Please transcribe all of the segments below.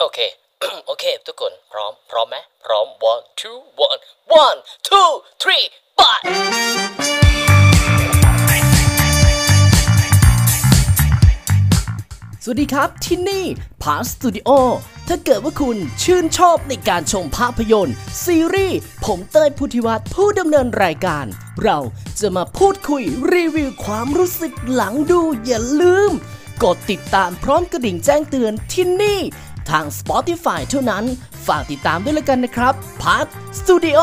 โอเค โอเค ทุกคน พร้อม พร้อมไหมพร้อม one two one one two three ไปสวัสดีครับ ที่นี่พาสตูดิโอถ้าเกิดว่าคุณชื่นชอบในการชมภาพยนตร์ ซีรีส์ผมเต้ยพุทธิวัฒน์ผู้ดำเนินรายการ เราจะมาพูดคุยรีวิวความรู้สึกหลังดูอย่าลืม กดติดตามพร้อมกระดิ่งแจ้งเตือนที่นี่ ทาง Spotify เท่านั้น ฝากติดตามด้วยแล้วกันนะครับพาร์ทสตูดิโอ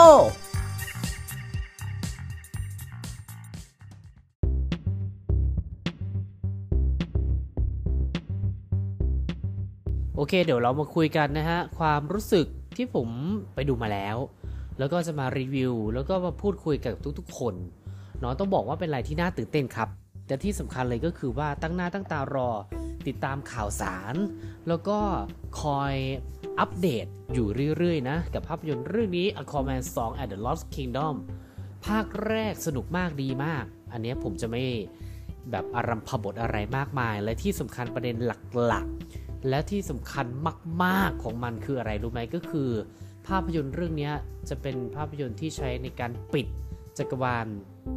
โอเค เดี๋ยวเรามาคุยกันนะฮะ ความรู้สึกที่ผมไปดูมาแล้ว แล้วก็จะมารีวิว แล้วก็มาพูดคุยกับทุกๆ คนเนาะต้องบอกว่าเป็นอะไรที่น่าตื่นเต้นครับ แต่ที่สำคัญเลยก็คือว่าตั้งหน้าตั้งตารอติดตามข่าวสาร แล้วก็คอยอัปเดตอยู่เรื่อยๆนะ กับภาพยนตร์เรื่องนี้ Aquaman 2 and the Lost Kingdom ภาคแรกสนุกมากดีมาก อันนี้ผมจะไม่แบบอารัมพบทอะไรมากมาย และที่สำคัญประเด็นหลักๆ และที่สำคัญมากๆของมันคืออะไรรู้ไหมก็คือ ภาพยนตร์เรื่องนี้จะเป็นภาพยนตร์ที่ใช้ในการปิดจักรวาล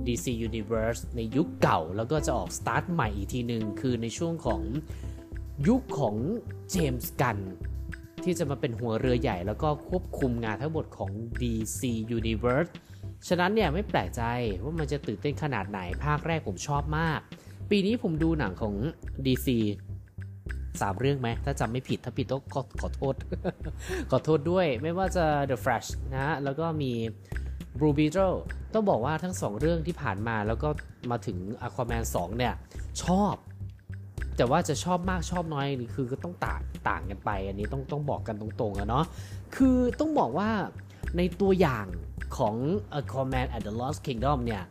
DC Universe ในยุคเก่าแล้วก็จะออกสตาร์ทใหม่อีกทีหนึ่งคือในช่วงของยุคของเจมส์กันที่จะมาเป็นหัวเรือใหญ่แล้วก็ควบคุมงานทั้งหมดของ DC Universe ฉะนั้นเนี่ยไม่แปลกใจว่ามันจะตื่นเต้นขนาดไหนภาคแรกผมชอบมาก ปีนี้ผมดูหนังของ DC สามเรื่องไหม ถ้าจำไม่ผิดถ้าผิดต้องขอขอโทษ ขอโทษด้วยไม่ว่าจะ The Flash นะแล้วก็มี Blue Beetle ต้องบอกว่าทั้งสองเรื่องที่ผ่านมาแล้วก็มาถึง Aquaman 2 เนี่ย ชอบ แต่ว่าจะชอบมากชอบน้อยนี่คือก็ต้องต่างต่างกันไป อันนี้ต้องต้องบอกกันตรงๆอะเนาะคือต้องบอกว่าในตัวอย่างของ Aquaman and the Lost Kingdom เนี่ย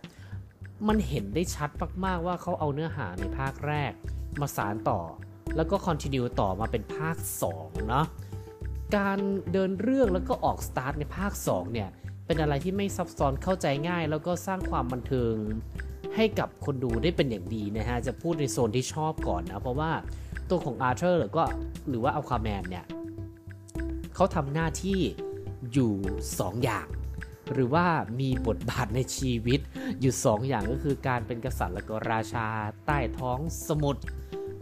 มันเห็นได้ชัดมากๆว่าเขาเอาเนื้อหาในภาคแรก มาสานต่อ แล้วก็ continue ต่อมาเป็นภาค 2 เนาะการเดินเรื่องแล้วก็ออกสตาร์ทในภาค 2 เนี่ย เป็นอะไรที่ไม่ซับซ้อนเข้าใจง่าย แล้วก็สร้างความบันเทิงให้กับคนดูได้เป็นอย่างดีนะฮะ จะพูดในโซนที่ชอบก่อนนะ เพราะว่าตัวของอาร์เธอร์หรือก็หรือว่าอัลคาแมนเนี่ยเขาทำหน้าที่อยู่ 2 อย่าง หรือว่ามีบทบาทในชีวิตอยู่ 2 อย่างก็คือการเป็นกษัตริย์และก็ราชาใต้ท้องสมุทร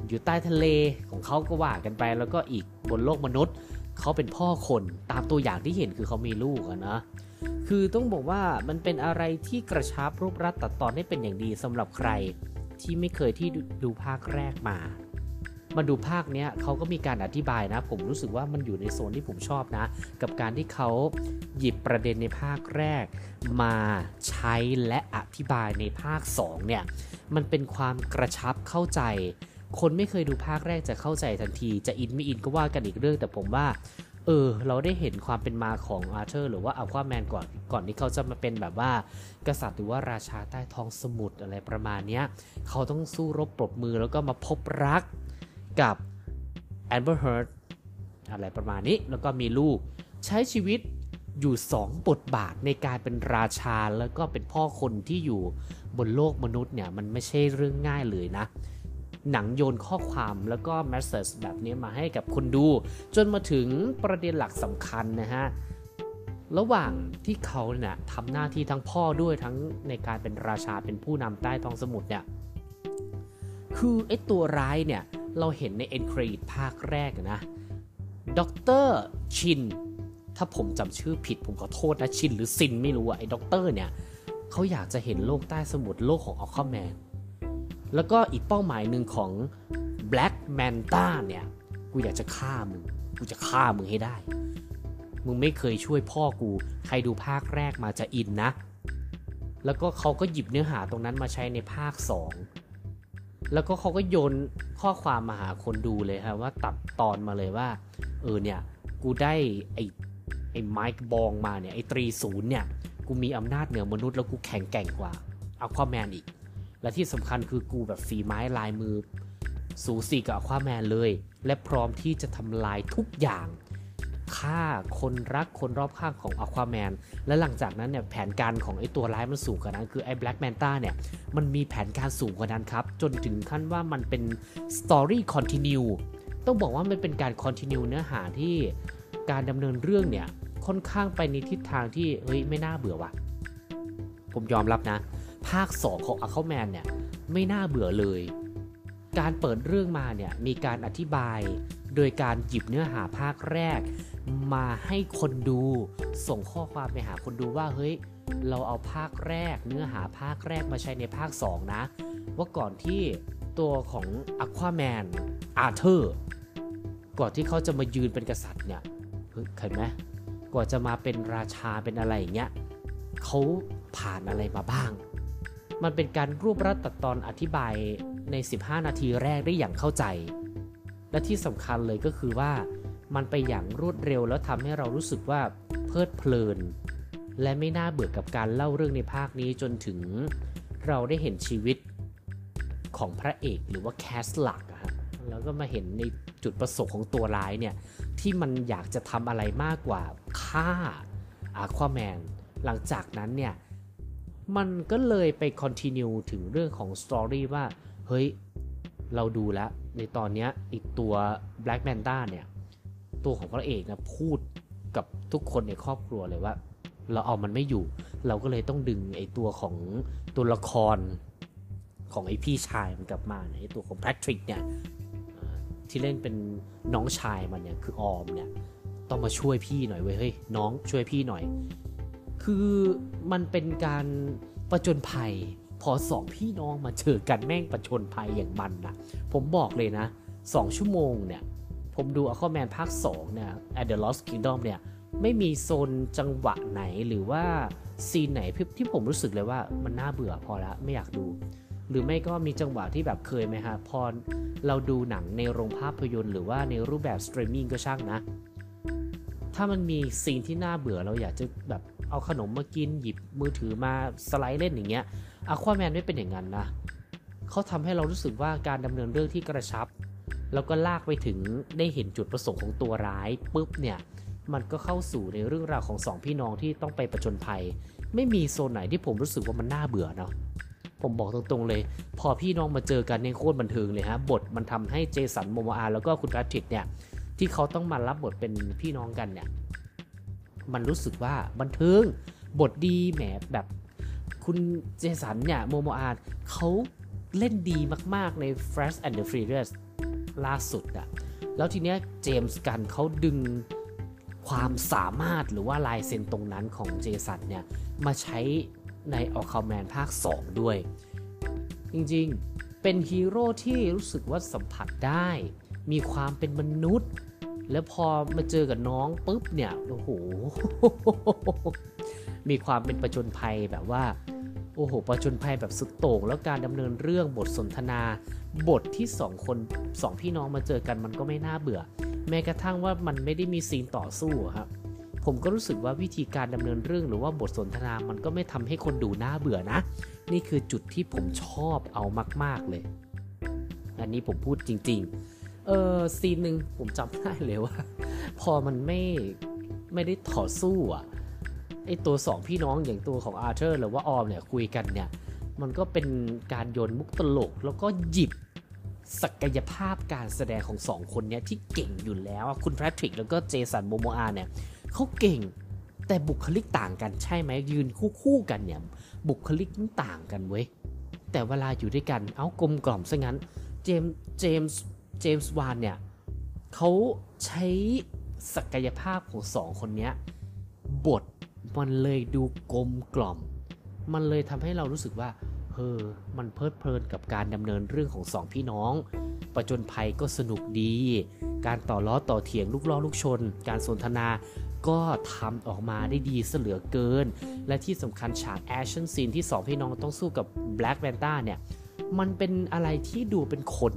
อยู่ใต้ทะเลของเขาก็ว่ากันไป แล้วก็อีกบนโลกมนุษย์เขาเป็นพ่อคนตามตัวอย่างที่เห็นคือเขามีลูกนะ คือต้องบอกว่ามันเป็นอะไรที่กระชับรูปรัดตัดตอนได้เป็นอย่างดีสำหรับใคร ที่ไม่เคยที่ดูภาคแรกมา มาดูภาคเนี้ยเขาก็มีการอธิบายนะ ผมรู้สึกว่ามันอยู่ในโซนที่ผมชอบนะ กับการที่เขาหยิบประเด็นในภาคแรก มาใช้และอธิบายในภาค 2 เนี่ย มันเป็นความกระชับเข้าใจคนไม่เคยดูภาคแรกจะเข้าใจทันที จะอินไม่อินก็ว่ากันอีกเรื่อง แต่ผมว่า เออ เราได้เห็นความเป็นมาของอาร์เธอร์หรือว่าอัลควาแมนก่อนก่อนที่เขาจะมาเป็นแบบว่ากษัตริย์หรือว่าราชาใต้ท้องสมุทรอะไรประมาณเนี้ยเขาต้องสู้รบปรบมือแล้วก็มาพบรักกับ Amber Heard อะไรประมาณนี้แล้วก็มีลูกใช้ชีวิตอยู่ 2 บทบาทในการเป็นราชาแล้วก็เป็นพ่อคนที่อยู่บนโลกมนุษย์เนี่ย มันไม่ใช่เรื่องง่ายเลยนะ หนังโยนข้อความแล้วก็ message แบบนี้มาให้กับคนดู จนมาถึงประเด็นหลักสำคัญนะฮะระหว่างที่เขาเนี่ยทำหน้าที่ทั้งพ่อด้วยทั้งในการเป็นราชาเป็นผู้นำใต้ท้องสมุทรเนี่ยคือไอ้ตัวร้ายเนี่ยเราเห็นใน end credit ภาคแรกนะด็อกเตอร์ชิน ถ้าผมจำชื่อผิดผมขอโทษนะชินหรือซินไม่รู้อะไอ้ด็อกเตอร์เนี่ยเขาอยากจะเห็นโลกใต้สมุทรโลกของออคอแมน แล้วก็อีกเป้าหมายหนึ่งของ Black Manta เนี่ย กูอยากจะฆ่ามึง กูจะฆ่ามึงให้ได้ มึงไม่เคยช่วยพ่อกู ใครดูภาคแรกมาจะอินนะ แล้วก็เขาก็หยิบเนื้อหาตรงนั้นมาใช้ในภาค 2 แล้วก็เขาก็โยนข้อความมาหาคนดูเลยครับว่าตัดตอนมาเลยว่า เออเนี่ย กูได้ไอ้ไอ้ไมค์บองมาเนี่ย ไอ้ตรีศูนย์เนี่ย กูมีอำนาจเหนือมนุษย์แล้วกูแข็งแกร่งกว่าเอาควาแมนอีก และที่สำคัญคือกูแบบฝีไม้ลายมือ สูสีกับอควาแมนเลย และพร้อมที่จะทำลายทุกอย่างฆ่าคนรักคนรอบข้างของอควาแมนและหลังจากนั้นเนี่ยแผนการของไอ้ตัวร้ายมันสูงกว่านั้น คือไอ้ Black Manta เนี่ย มันมีแผนการสูงกว่านั้นครับ จนถึงขั้นว่ามันเป็น story continue ต้องบอกว่ามันเป็นการ continue เนื้อหาที่การดำเนินเรื่องเนี่ย ค่อนข้างไปในทิศทางที่เฮ้ยไม่น่าเบื่อว่ะ ผมยอมรับนะ ภาค 2 ของ Aquaman เนี่ยไม่น่าเบื่อเลย การเปิดเรื่องมาเนี่ยมีการอธิบาย โดยการหยิบเนื้อหาภาคแรก มาให้คนดูส่งข้อความไปหาคนดูว่าเฮ้ยเราเอาภาคแรก เนื้อหาภาคแรกมาใช้ในภาค 2 นะ ว่าก่อนที่ตัวของ Aquaman อาเธอร์ก่อนที่เขาจะมายืนเป็นกษัตริย์เนี่ยเฮ้ยเห็นไหมก่อนจะมาเป็นราชาเป็นอะไรอย่างเงี้ยเขาผ่านอะไรมาบ้าง มันเป็นการรวบรัดตัดตอนอธิบายใน 15 นาทีแรกได้อย่างเข้าใจ และที่สำคัญเลยก็คือว่า มันไปอย่างรวดเร็วแล้วทำให้เรารู้สึกว่าเพลิดเพลิน และไม่น่าเบื่อกับการเล่าเรื่องในภาคนี้จนถึงเราได้เห็นชีวิตของพระเอกหรือว่าแคสหลักอะฮะแล้วก็มาเห็นในจุดประสงค์ของตัวร้ายเนี่ยที่มันอยากจะทำอะไรมากกว่าฆ่าอาควาแมนหลังจากนั้นเนี่ย มันก็เลยไปคอนติเนียถึงเรื่องของสตอรี่ว่า เฮ้ย เราดูแล้ว ในตอนนี้อีกตัว Black Manta เนี่ย ตัวของพระเอกนะพูดกับทุกคนในครอบครัวเลยว่า เราเอามันไม่อยู่ เราก็เลยต้องดึงไอ้ตัวของตัวละครของไอ้พี่ชายมันกลับมาไอ้ตัวของแพทริกเนี่ยที่เล่นเป็นน้องชายมันเนี่ยคือออมเนี่ยต้องมาช่วยพี่หน่อยเว้ยเฮ้ยน้องช่วยพี่หน่อย คือมันเป็นการประจนภัย พอสองพี่น้องมาเจอกันแม่งประชนภัยอย่างมันนะผมบอกเลยนะสองชั่วโมงเนี่ย ผมดู Aquaman ภาค2เนี่ย And the Lost Kingdom เนี่ย ไม่มีโซนจังหวะไหนหรือว่า scene ไหนที่ที่ผมรู้สึกเลยว่ามันน่าเบื่อพอละไม่อยากดูหรือไม่ก็มีจังหวะที่แบบเคยไหมฮะพอเราดูหนังในโรงภาพยนตร์หรือว่าในรูปแบบสตรีมมิ่งก็ช่างนะ ถ้ามันมี scene ที่น่าเบื่อเราอยากจะแบบ เอาขนมมากินหยิบมือถือมาสไลด์เล่นอย่างเงี้ยอควาแมนไม่เป็นอย่างนั้นนะเขาทำให้เรารู้สึกว่าการดำเนินเรื่องที่กระชับ แล้วก็ลากไปถึงได้เห็นจุดประสงค์ของตัวร้ายปุ๊บเนี่ยมันก็เข้าสู่ในเรื่องราวของสองพี่น้องที่ต้องไปประจนภัย ไม่มีโซนไหนที่ผมรู้สึกว่ามันน่าเบื่อเนาะผมบอกตรงๆเลย พอพี่น้องมาเจอกันในโคตรบันเทิงเลยฮะบทมันทำให้เจสันโมโมอาแล้วก็คุณแพทริกเนี่ยที่เขาต้องมารับบทเป็นพี่น้องกันเนี่ย มันรู้สึกว่าบันเทิงบทดีแหมแบบคุณเจสันเนี่ยโมโมอาเขาเล่นดีมากๆใน Fast and the Furious ล่าสุดอะแล้วทีเนี้ยเจมส์กันเขาดึงความสามารถหรือว่าลายเซ็นตรงนั้นของเจสันเนี่ยมาใช้ในออคาแมนภาค 2 ด้วย จริงๆ เป็นฮีโร่ที่รู้สึกว่าสัมผัสได้ มีความเป็นมนุษย์ แล้วพอมาเจอกับน้องปุ๊บเนี่ยโอ้โหมีความเป็นประจนภัยแบบว่าโอ้โหประจนภัยแบบสุดโต่งแล้วการดำเนินเรื่องบทสนทนา บทที่สองคนสองพี่น้องมาเจอกันมันก็ไม่น่าเบื่อ แม้กระทั่งว่ามันไม่ได้มีซีนต่อสู้ครับผมก็รู้สึกว่าวิธีการดำเนินเรื่องหรือว่าบทสนทนามันก็ไม่ทำให้คนดูน่าเบื่อนะ นี่คือจุดที่ผมชอบเอามาก ๆเลย อันนี้ผมพูดจริง ๆ เออ scene หนึ่งผมจำได้เลยว่า พอมันไม่ไม่ได้ต่อสู้อะไอตัวสองพี่น้องอย่างตัวของอาร์เธอร์หรือว่าออมเนี่ยคุยกันเนี่ย มันก็เป็นการโยนมุกตลก แล้วก็หยิบศักยภาพการแสดงของสองคนเนี้ยที่เก่งอยู่แล้วคุณแพทริกแล้วก็เจสันโมโมอาเนี่ยเขาเก่งแต่บุคลิกต่างกันใช่ไหมยืนคู่คู่ๆกันเนี่ย บุคลิกต่างกันเว้ยแต่เวลาอยู่ด้วยกันเอากลมกล่อมซะงั้น เจมเจมส์ เจมส์วานเนี่ยเขาใช้ศักยภาพของสองคนเนี้ยบทมันเลยดูกลมกล่อม มันเลยทำให้เรารู้สึกว่าเฮอมันเพลิดเพลินกับการดำเนินเรื่องของสองพี่น้องประจนภัยก็สนุกดี การต่อล้อต่อเถียงลูกล่อลูกชน การสนทนาก็ทำออกมาได้ดีเสียเหลือเกิน และที่สำคัญฉาก action scene ที่สองพี่น้องต้องสู้กับ Black Manta เนี่ย มันเป็นอะไรที่ดูเป็นคน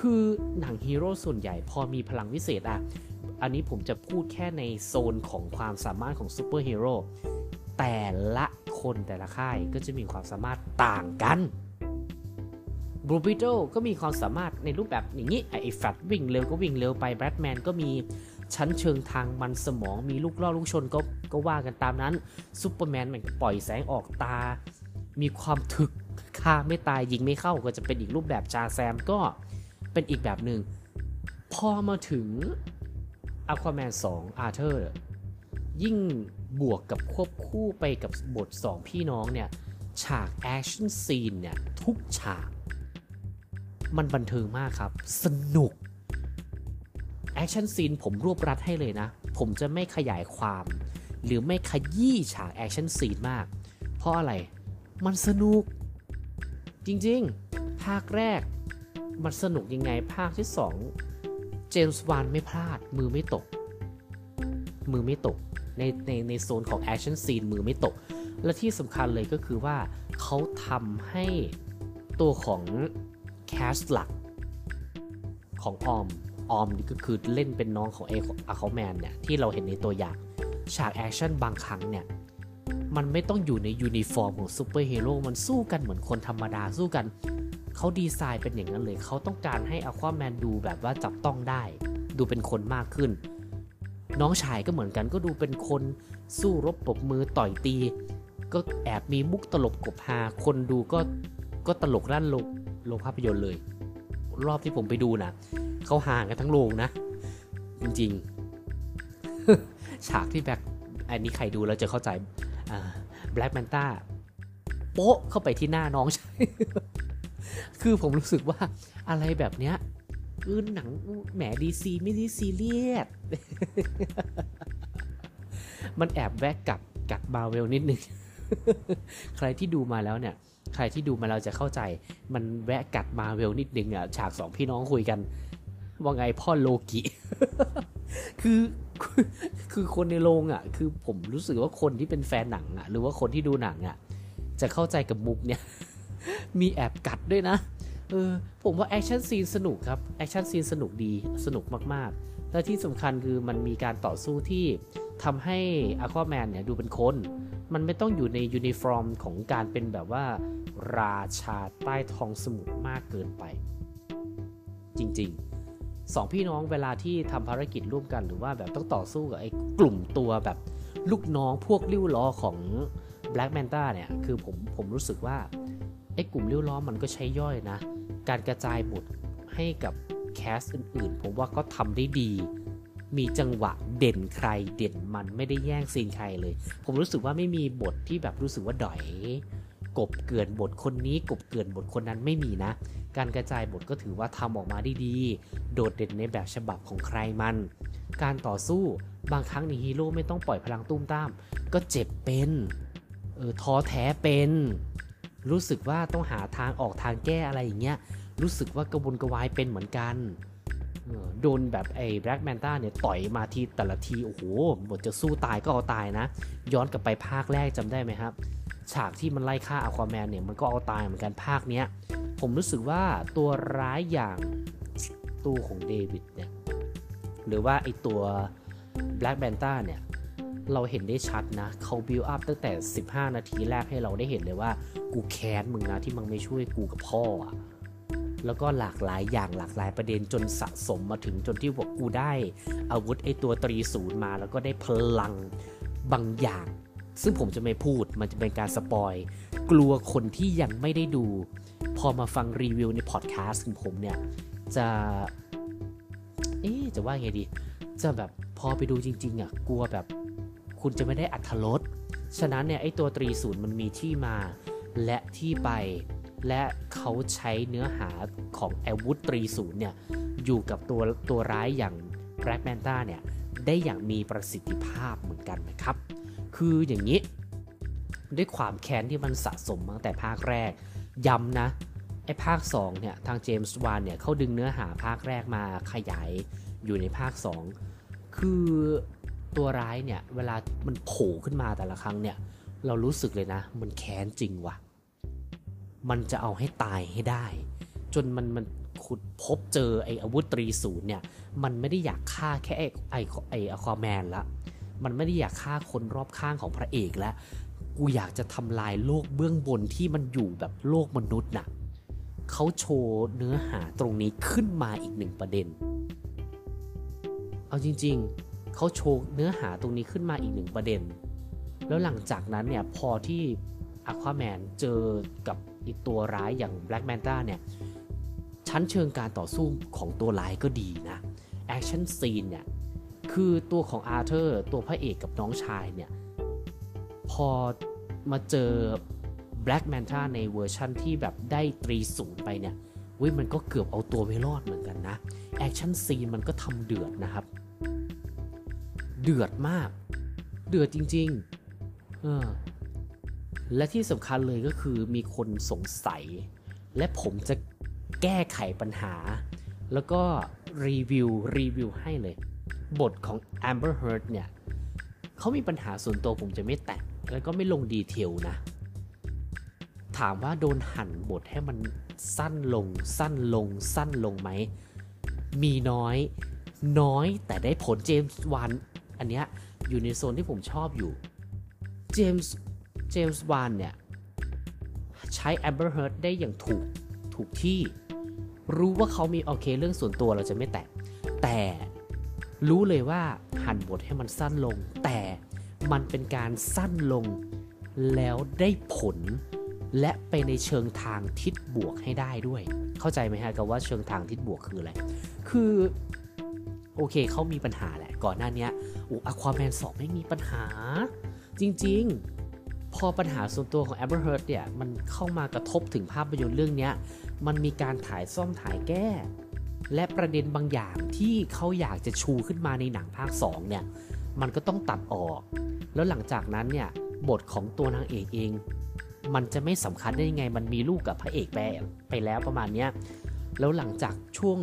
คือหนังฮีโร่ส่วนใหญ่พอมีพลังวิเศษอะอันนี้ผมจะพูดแค่ในโซนของความสามารถของซูเปอร์ฮีโร่แต่ละคนแต่ละค่ายก็จะมีความสามารถต่างกันBlue Beetle ก็มีความสามารถในรูปแบบอย่างนี้ ไอ้แฟตวิ่งเร็วก็วิ่งเร็วไปแบทแมนก็มีชั้นเชิงทางมันสมองมีลูกล่อลูกชนก็ก็ว่ากันตามนั้นซูเปอร์แมนมันปล่อยแสงออกตา มีความถึกฆ่าไม่ตายยิงไม่เข้าก็จะเป็นอีกรูปแบบชาแซมก็ เป็นอีกแบบหนึ่งพอมาถึง Aquaman 2 Arthur ยิ่งบวกกับควบคู่ไปกับบท 2 พี่น้องเนี่ย ฉาก action scene เนี่ย ทุกฉาก มันบันเทิงมากครับ สนุก action scene ผมรวบรัดให้เลยนะ ผมจะไม่ขยายความ หรือไม่ขยี้ฉาก action scene มาก เพราะอะไร มันสนุก จริงๆ ภาคแรก มันสนุกยังไงภาคที่สองเจมส์วานไม่พลาด มือไม่ตก มือไม่ตก ในในในโซนของ action scene มือไม่ตก และที่สำคัญเลยก็คือว่าเขาทำให้ตัวของ cast หลักของออม ออมนี่ก็คือเล่นเป็นน้องของเอออควาแมนเนี่ย ที่เราเห็นในตัวอย่าง ฉาก action บางครั้งเนี่ย มันไม่ต้องอยู่ในยูนิฟอร์มของซูเปอร์ฮีโร่มันสู้กันเหมือนคนธรรมดาสู้กัน เขาดีไซน์เป็นอย่างนั้นเลยเขาต้องการให้อควาแมนดูแบบว่าจับต้องได้ ดูเป็นคนมากขึ้น น้องชายก็เหมือนกันก็ดูเป็นคนสู้รบปบมือต่อยตี ก็แอบมีมุกตลกกบฮาคนดูก็ก็ตลกลั่นโลงโรงภาพยนตร์เลย รอบที่ผมไปดูนะเขาห่างกันทั้งโรงนะ จริงๆ ฉากที่แบ็คอันนี้ใครดูแล้วจะเข้าใจแบล็กแมนต้าโป๊ะเข้าไปที่หน้าน้องชาย คือผมรู้สึกว่าอะไรแบบเนี้ยคือหนังแหมดีซีไม่ได้ซีเรียส มันแอบแวกกับกัดมาเวลนิดนึง ใครที่ดูมาแล้วเนี่ย ใครที่ดูมาแล้วจะเข้าใจ มันแวะกัดมาเวลนิดนึงอะ ฉากสองพี่น้องคุยกัน ว่าไงพ่อโลกิ คือคือคนในโรงอะ คือผมรู้สึกว่าคนที่เป็นแฟนหนังอะ หรือว่าคนที่ดูหนังอะ จะเข้าใจกับมุกเนี่ย มีแอบกัดด้วยนะเออผมว่า action scene สนุกครับ action scene สนุกดีสนุกมากๆ และที่สำคัญคือมันมีการต่อสู้ที่ทำให้อควาแมนเนี่ยดูเป็นคน มันไม่ต้องอยู่ในยูนิฟอร์มของการเป็นแบบว่า ราชาใต้ท้องสมุทรมากเกินไป จริงๆสองพี่น้องเวลาที่ทำภารกิจร่วมกันหรือว่าแบบต้องต่อสู้กับไอ้กลุ่มตัวแบบลูกน้องพวกริ้วล้อของ Black Manta เนี่ย คือผมผมรู้สึกว่า ไอ้กลุ่มริ้ยวล้อมันก็ใช้ย่อยนะ การกระจายบทให้กับแคสอื่นๆ ผมว่าก็ทำได้ดี มีจังหวะเด่นใครเด่นมันไม่ได้แย่งซีนใครเลย ผมรู้สึกว่าไม่มีบทที่แบบรู้สึกว่าดอย กบเกินบทคนนี้ กบเกินบทคนนั้นไม่มีนะ การกระจายบทก็ถือว่าทำออกมาได้ดี โดดเด่นในแบบฉบับของใครมัน การต่อสู้บางครั้งนีฮีโร่ไม่ต้องปล่อยพลังตุ้มตาม ก็เจ็บเป็น เออท้อแท้เป็น รู้สึกว่าต้องหาทางออกทางแก้อะไรอย่างเงี้ย รู้สึกว่ากระวนกระวายเป็นเหมือนกัน โดนแบบไอ้แบล็กแมนต้าเนี่ยต่อยมาทีแต่ละที โอ้โหบทจะสู้ตายก็เอาตายนะ ย้อนกลับไปภาคแรกจำได้ไหมครับ ฉากที่มันไล่ฆ่าอควาแมนเนี่ยมันก็เอาตายเหมือนกันภาคเนี้ย ผมรู้สึกว่าตัวร้ายอย่างตัวของเดวิดเนี่ย หรือว่าไอตัว Black b a n t a เนี่ยเราเห็นได้ชัดนะ เขาบิวอัพตั้งแต่ 15 นาทีแรกให้เราได้เห็นเลยว่า กูแค้นมึงนะที่มึงไม่ช่วยกูกับพ่ออะแล้วก็หลากหลายอย่างหลากหลายประเด็นจนสะสมมาถึงจนที่บอกกูได้ อาวุธไอตัวตรีศูนย์มา แล้วก็ได้พลังบางอย่าง ซึ่งผมจะไม่พูดมันจะเป็นการสปอย กลัวคนที่ยังไม่ได้ดู พอมาฟังรีวิวในพอดแคสต์ของผมเนี่ย จะเอ๊จะว่าไงดี จะแบบพอไปดูจริง ๆอะกลัวแบบ คุณจะไม่ได้อัธรสฉะนั้นเนี่ยไอตัวตรีศูนย์มันมีที่มา และที่ไป และเขาใช้เนื้อหาของอาวุธตรีศูนย์เนี่ยอยู่กับตัวตัวร้ายอย่างแบล็กแมนต้าเนี่ยได้อย่างมีประสิทธิภาพเหมือนกันนะครับ คืออย่างนี้ ด้วยความแค้นที่มันสะสมมาตั้งแต่ภาคแรก ย้ำนะไอ้ภาค2เนี่ยทางเจมส์วานเนี่ยเขาดึงเนื้อหาภาคแรกมาขยายอยู่ในภาค 2 คือตัวร้ายเนี่ยเวลามันโผล่ขึ้นมาแต่ละครั้งเนี่ยเรารู้สึกเลยนะ มันแค้นจริงว่ะ มันจะเอาให้ตายให้ได้ จนมันมันขุดพบเจอไอ้อาวุธตรีศูนย์เนี่ย มันไม่ได้อยากฆ่าแค่ไอไอไออควาแมนละ มันไม่ได้อยากฆ่าคนรอบข้างของพระเอกแล้ว กูอยากจะทำลายโลกเบื้องบนที่มันอยู่แบบโลกมนุษย์น่ะเขาโชว์เนื้อหาตรงนี้ขึ้นมาอีกหนึ่งประเด็น เอาจริงๆ เขาโชว์เนื้อหาตรงนี้ขึ้นมาอีกหนึ่งประเด็น แล้วหลังจากนั้นเนี่ยพอที่อควาแมนเจอกับ อีกตัวร้ายอย่างแบล็กแมนต้าเนี่ย ชั้นเชิงการต่อสู้ของตัวร้ายก็ดีนะ action scene เนี่ย คือตัวของอาร์เธอร์ตัวพระเอกกับน้องชายเนี่ย พอมาเจอ Black Manta ในเวอร์ชั่นที่แบบได้ตรีศูนย์ไปเนี่ยเว้ยมันก็เกือบเอาตัวไม่รอดเหมือนกันนะ action scene มันก็ทำเดือดนะครับ เดือดมาก เดือดจริง ๆ เออ และที่สำคัญเลยก็คือมีคนสงสัย และผมจะแก้ไขปัญหา แล้วก็รีวิวรีวิวให้เลย บทของ Amber Heard เนี่ยเขามีปัญหาส่วนตัวผมจะไม่แตะแล้วก็ไม่ลงดีเทลนะ ถามว่าโดนหั่นบทให้มันสั้นลง สั้นลง สั้นลงไหม มีน้อย น้อยแต่ได้ผลเจมส์วันอันเนี้ยอยู่ในโซนที่ผมชอบอยู่ เจมส์ เจมส์วานเนี่ย ใช้ Amber Heard ได้อย่างถูกถูกที่ รู้ว่าเขามีโอเคเรื่องส่วนตัวเราจะไม่แตะแต่รู้เลยว่าหั่นบทให้มันสั้นลง แต่มันเป็นการสั้นลงแล้วได้ผล และไปในเชิงทางทิศบวกให้ได้ด้วย เข้าใจไหมฮะกับว่าเชิงทางทิศบวกคืออะไร คือโอเคเขามีปัญหาแหละ ก่อนหน้านี้อุอควาแมนสองไม่มีปัญหา จริง ๆ พอปัญหาส่วนตัวของ Amber Heard เนี่ยมันเข้ามากระทบถึงภาพยนตร์เรื่องนี้มันมีการถ่ายซ่อมถ่ายแก้ และประเด็นบางอย่างที่เขาอยากจะชูขึ้นมาในหนังภาค 2 เนี่ย มันก็ต้องตัดออก แล้วหลังจากนั้นเนี่ยบทของตัวนางเอกเอง มันจะไม่สำคัญได้ยังไง มันมีลูกกับพระเอกไปไปแล้วประมาณเนี้ยแล้วหลังจากช่วง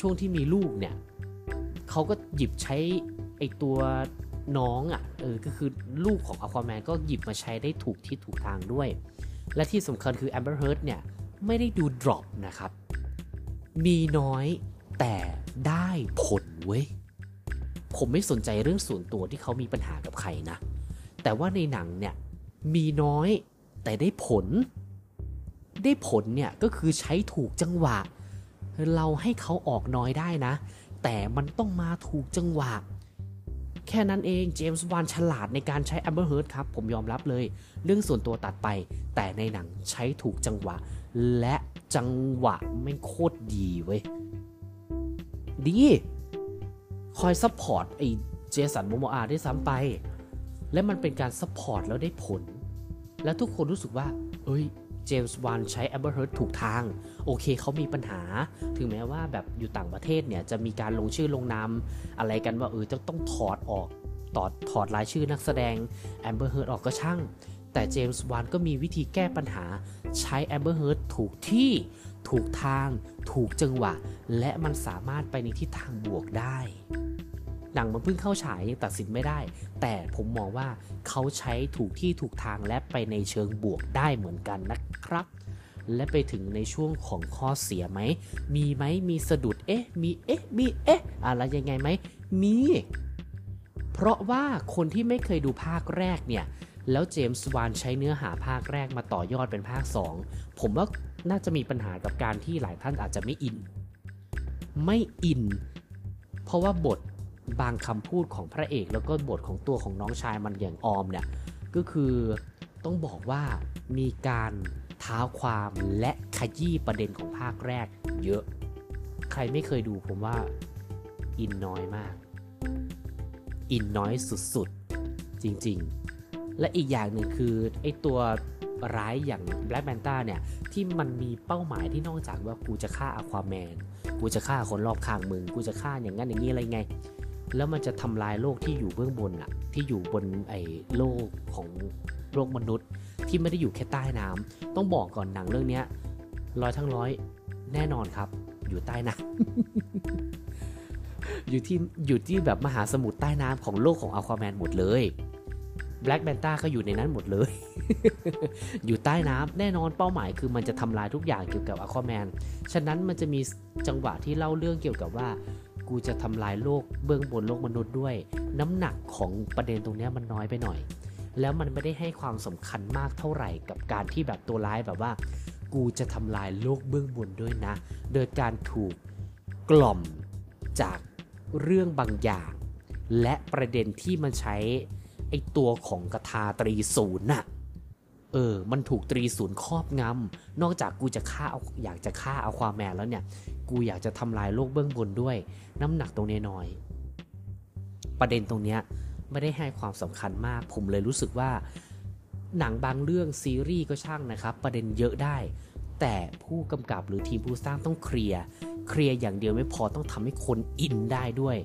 ช่วงที่มีลูกเนี่ยเขาก็หยิบใช้ไอตัว น้องอะ่ะเออก็คือลูกของอควาแมนก็หยิบมาใช้ได้ถูกที่ถูกทางด้วย และที่สำคัญคือ Amber Heard เนี่ย ไม่ได้ดู drop นะครับ มีน้อยแต่ได้ผลเว้ย ผมไม่สนใจเรื่องส่วนตัวที่เขามีปัญหากับใครนะ แต่ว่าในหนังเนี่ย มีน้อยแต่ได้ผล ได้ผลเนี่ย ก็คือใช้ถูกจังหวะ เราให้เขาออกน้อยได้นะ แต่มันต้องมาถูกจังหวะ แค่นั้นเองเจมส์วานฉลาดในการใช้ Amber Heard ครับ ผมยอมรับเลย เรื่องส่วนตัวตัดไป แต่ในหนังใช้ถูกจังหวะ และจังหวะแม่งโคตรดีเว้ย ดี คอย support ไอ้เจสันโมโมอาได้ซ้ำไป และมันเป็นการ support แล้วได้ผล และทุกคนรู้สึกว่าเอ้ย เจมส์วานใช้ Amber Heard ถูกทาง โอเคเขามีปัญหา ถึงแม้ว่าแบบอยู่ต่างประเทศเนี่ยจะมีการลงชื่อลงนามอะไรกันว่าเออจะต้องถอดออกตอดถอดรายชื่อนักแสดง Amber Heard ออกก็ช่าง แต่เจมส์วานก็มีวิธีแก้ปัญหา ใช้ Amber Heard ถูกที่ถูกทาง ถูกจังหวะ และมันสามารถไปในทิศทางบวกได้หนังมันเพิ่งเข้าฉายยังตัดสินไม่ได้ แต่ผมมองว่าเขาใช้ถูกที่ถูกทางและไปในเชิงบวกได้เหมือนกันนะครับ และไปถึงในช่วงของข้อเสียไหม มีไหมมีสะดุดเอ๊ะ มีเอ๊ะ มีเอ๊ะ อะไรยังไงไหม มี เพราะว่าคนที่ไม่เคยดูภาคแรกเนี่ย แล้วเจมส์วานใช้เนื้อหาภาคแรกมาต่อยอดเป็นภาค 2 ผมว่าน่าจะมีปัญหากับการที่หลายท่านอาจจะไม่อิน ไม่อิน เพราะว่าบทบางคำพูดของพระเอกแล้วก็บทของตัวของน้องชายมันอย่างออมเนี่ย ก็คือต้องบอกว่ามีการ ท้าความและขยี้ประเด็นของภาคแรก เยอะ ใครไม่เคยดูผมว่าอินน้อยมาก อินน้อยสุดๆ จริงๆ และอีกอย่างหนึ่งคือไอตัวร้ายอย่าง Black Manta เนี่ยที่มันมีเป้าหมายที่นอกจากว่ากูจะฆ่าอควาแมนกูจะฆ่าคนรอบข้างมึง กูจะฆ่าอย่างนั้นอย่างนี้อะไรไง แล้วมันจะทำลายโลกที่อยู่เบื้องบนอะที่อยู่บนไอ้โลกของโลกมนุษย์ ที่ไม่ได้อยู่แค่ใต้น้ำต้องบอกก่อนหนังเรื่องเนี้ยร้อยทั้งร้อยแน่นอนครับ อยู่ใต้น้ำอยู่ที่อยู่ที่แบบมหาสมุทรใต้น้ำของโลกของอัลควาแมนหมดเลย Black Manta ก็อยู่ในนั้นหมดเลย อยู่ใต้น้ำแน่นอนเป้าหมายคือมันจะทำลายทุกอย่างเกี่ยวกับอควาแมน ฉะนั้นมันจะมีจังหวะที่เล่าเรื่องเกี่ยวกับว่า กูจะทำลายโลกเบื้องบนโลกมนุษย์ด้วย น้ำหนักของประเด็นตรงนี้มันน้อยไปหน่อย แล้วมันไม่ได้ให้ความสำคัญมากเท่าไหร่กับการที่แบบตัวร้ายแบบว่า กูจะทำลายโลกเบื้องบนด้วยนะ โดยการถูกกล่อมจากเรื่องบางอย่าง และประเด็นที่มันใช้ไอตัวของกทาตรีศูนย์น่ะเออ มันถูกตรีศูนย์ครอบงำ นอกจากกูจะฆ่าเอาอยากจะฆ่าเอาความแมนแล้วเนี่ย กูอยากจะทำลายโลกเบื้องบนด้วย น้ำหนักตรงนี้น้อย ประเด็นตรงเนี้ย ไม่ได้ให้ความสำคัญมาก ผมเลยรู้สึกว่า หนังบางเรื่องซีรีส์ก็ช่างนะครับ ประเด็นเยอะได้ แต่ผู้กำกับหรือทีมผู้สร้างต้องเคลียร์เคลียร์อย่างเดียวไม่พอต้องทำให้คนอินได้ด้วย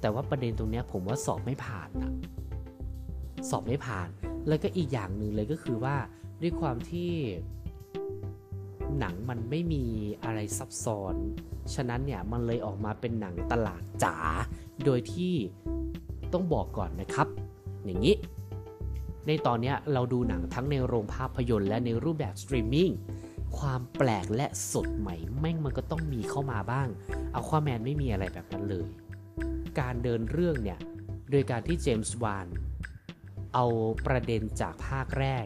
แต่ว่าประเด็นตรงนี้ผมว่าสอบไม่ผ่านอะสอบไม่ผ่าน แล้วก็อีกอย่างหนึ่งเลยก็คือว่าด้วยความที่หนังมันไม่มีอะไรซับซ้อน ฉะนั้นเนี่ยมันเลยออกมาเป็นหนังตลาดจ๋า โดยที่ ต้องบอกก่อนนะครับ อย่างนี้ ในตอนนี้เราดูหนังทั้งในโรงภาพยนตร์และในรูปแบบสตรีมมิ่งความแปลกและสดใหม่แม่งมันก็ต้องมีเข้ามาบ้างเอาความแมนไม่มีอะไรแบบนั้นเลย การเดินเรื่องเนี่ย โดยการที่เจมส์วานเอาประเด็นจากภาคแรก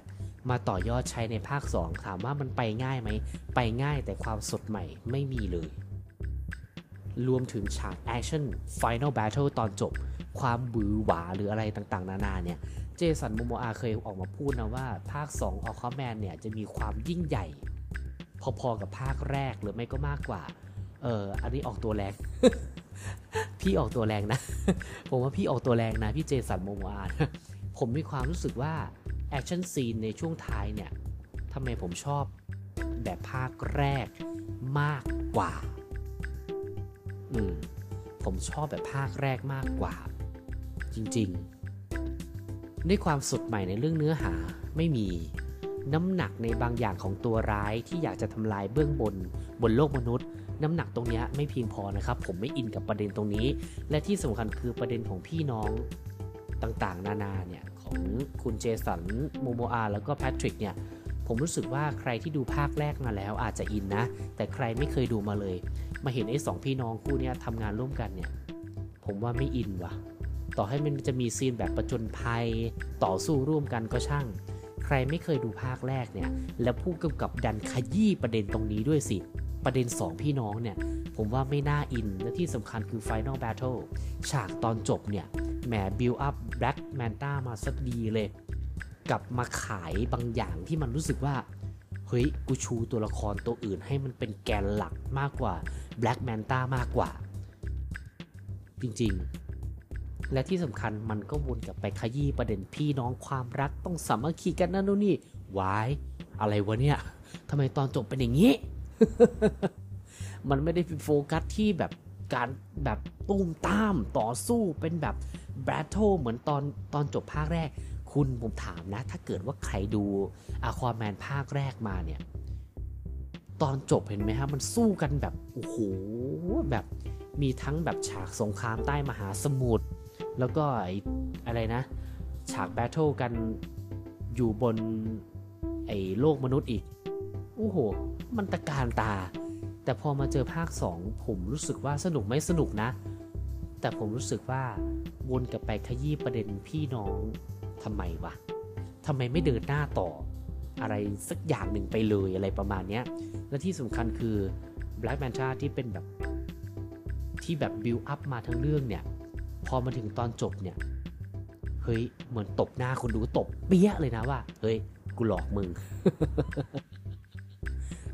มาต่อยอดใช้ในภาค 2 ถามว่ามันไปง่ายไหม ไปง่ายแต่ความสดใหม่ไม่มีเลย รวมถึงฉากแอคชั่น Final Battle ตอนจบ ความหวือหวาหรืออะไรต่างๆ นานาเนี่ย เจสันโมโมอาเคยออกมาพูดนะว่าภาค2ออคอแมนเนี่ยจะมีความยิ่งใหญ่ พอๆกับภาคแรกหรือไม่ก็มากกว่า เอออันนี้ออกตัวแรง พี่ออกตัวแรงนะ ผมว่าพี่ออกตัวแรงนะ พี่เจสันโมโมอาผมมีความรู้สึกว่า action scene ในช่วงท้ายเนี่ยทำไมผมชอบแบบภาคแรกมากกว่า อืม ผมชอบแบบภาคแรกมากกว่า จริง ๆ ด้วยความสดใหม่ในเรื่องเนื้อหาไม่มี น้ำหนักในบางอย่างของตัวร้ายที่อยากจะทำลายเบื้องบน บนโลกมนุษย์ น้ำหนักตรงนี้ไม่เพียงพอนะครับ ผมไม่อินกับประเด็นตรงนี้ และที่สำคัญคือประเด็นของพี่น้องต่างๆ นานาเนี่ยของคุณเจสันโมโมอาแล้วก็แพทริกเนี่ยผมรู้สึกว่าใครที่ดูภาคแรกมาแล้วอาจจะอินนะ แต่ใครไม่เคยดูมาเลย มาเห็นไอ้สองพี่น้องคู่นี้ทำงานร่วมกันเนี่ย ผมว่าไม่อินว่ะ ต่อให้มันจะมีซีนแบบประจนภัย ต่อสู้ร่วมกันก็ช่าง ใครไม่เคยดูภาคแรกเนี่ย แล้วผู้กำกับดันขยี้ประเด็นตรงนี้ด้วยสิ ประเด็น 2 พี่น้องเนี่ย ผมว่าไม่น่าอิน และที่สำคัญคือ Final Battle ฉากตอนจบเนี่ย แหม build up Black Manta มาสักดีเลย กลับมาขายบางอย่างที่มันรู้สึกว่า เฮ้ย กูชูตัวละครตัวอื่นให้มันเป็นแกนหลักมากกว่า Black Manta มากกว่า จริงๆ และที่สำคัญมันก็วนกลับไปขยี้ประเด็นพี่น้องความรักต้องสามัคคีกันนั่นนู่นนี่ why อะไรวะเนี่ยทำไมตอนจบเป็นอย่างนี้ มันไม่ได้โฟกัสที่แบบการแบบตูมตามต่อสู้เป็นแบบ battle เหมือนตอนตอนจบภาคแรก คุณผมถามนะ ถ้าเกิดว่าใครดูอาควาแมนภาคแรกมาเนี่ย ตอนจบเห็นไหมฮะ มันสู้กันแบบ โอ้โห แบบมีทั้งแบบฉากสงครามใต้มหาสมุทร แล้วก็ไอ้อะไรนะ ฉากแบทเทิลกันอยู่บนไอ้โลกมนุษย์อีก โอ้โห มันตะการตา แต่พอมาเจอภาค 2 ผมรู้สึกว่าสนุกไม่สนุกนะ แต่ผมรู้สึกว่าวนกลับไปขยี้ประเด็นพี่น้องทำไมวะทำไมไม่เดินหน้าต่อ อะไรสักอย่างหนึ่งไปเลยอะไรประมาณเนี้ยและที่สำคัญคือ Black Manta ที่เป็นแบบที่แบบบิวอัพมาทั้งเรื่องเนี่ย พอมาถึงตอนจบเนี่ย เฮ้ย เหมือนตบหน้าคนดูตบเปี้ยเลยนะว่า เฮ้ย กูหลอกมึง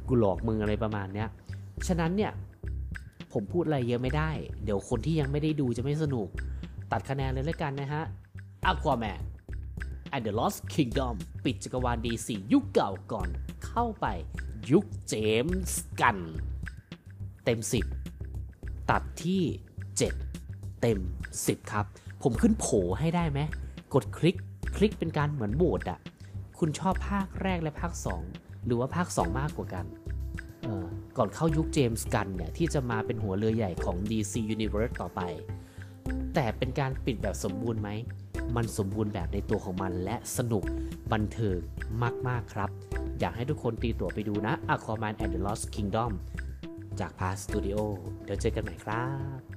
กูหลอกมึงอะไรประมาณเนี้ย ฉะนั้นเนี่ย ผมพูดอะไรเยอะไม่ได้ เดี๋ยวคนที่ยังไม่ได้ดูจะไม่สนุก ตัดคะแนนเลยแล้วกันนะฮะ Aquaman and the Lost Kingdom ปิดจักรวาล DC ยุคเก่าก่อนเข้าไปยุคเจมส์กัน เต็ม 10 ตัดที่ 7 เต็ม 10 ครับ ผมขึ้นโผให้ได้ไหมกดคลิกคลิกเป็นการเหมือนโบดอะคุณชอบภาคแรกและภาค 2 หรือว่าภาค 2 มากกว่ากันออก่อนเข้ายุคเจมส์กันเนี่ยที่จะมาเป็นหัวเรือใหญ่ของ DC Universe ต่อไป แต่เป็นการปิดแบบสมบูรณ์ไหม มันสมบูรณ์แบบในตัวของมันและสนุกบันเทิงมาก ๆ ครับ อยากให้ทุกคนตีตั๋วไปดูนะ Aquaman and the Lost Kingdom จาก Pass Studio เดี๋ยวเจอกันใหม่ครับ